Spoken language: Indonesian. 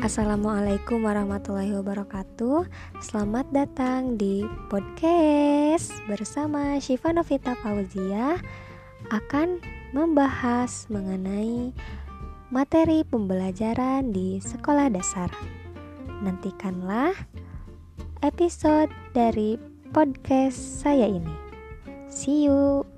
Assalamualaikum warahmatullahi wabarakatuh. Selamat datang di podcast bersama Syifa Novita Fauzia Akan membahas mengenai materi pembelajaran di sekolah dasar. Nantikanlah episode dari podcast saya ini. See you.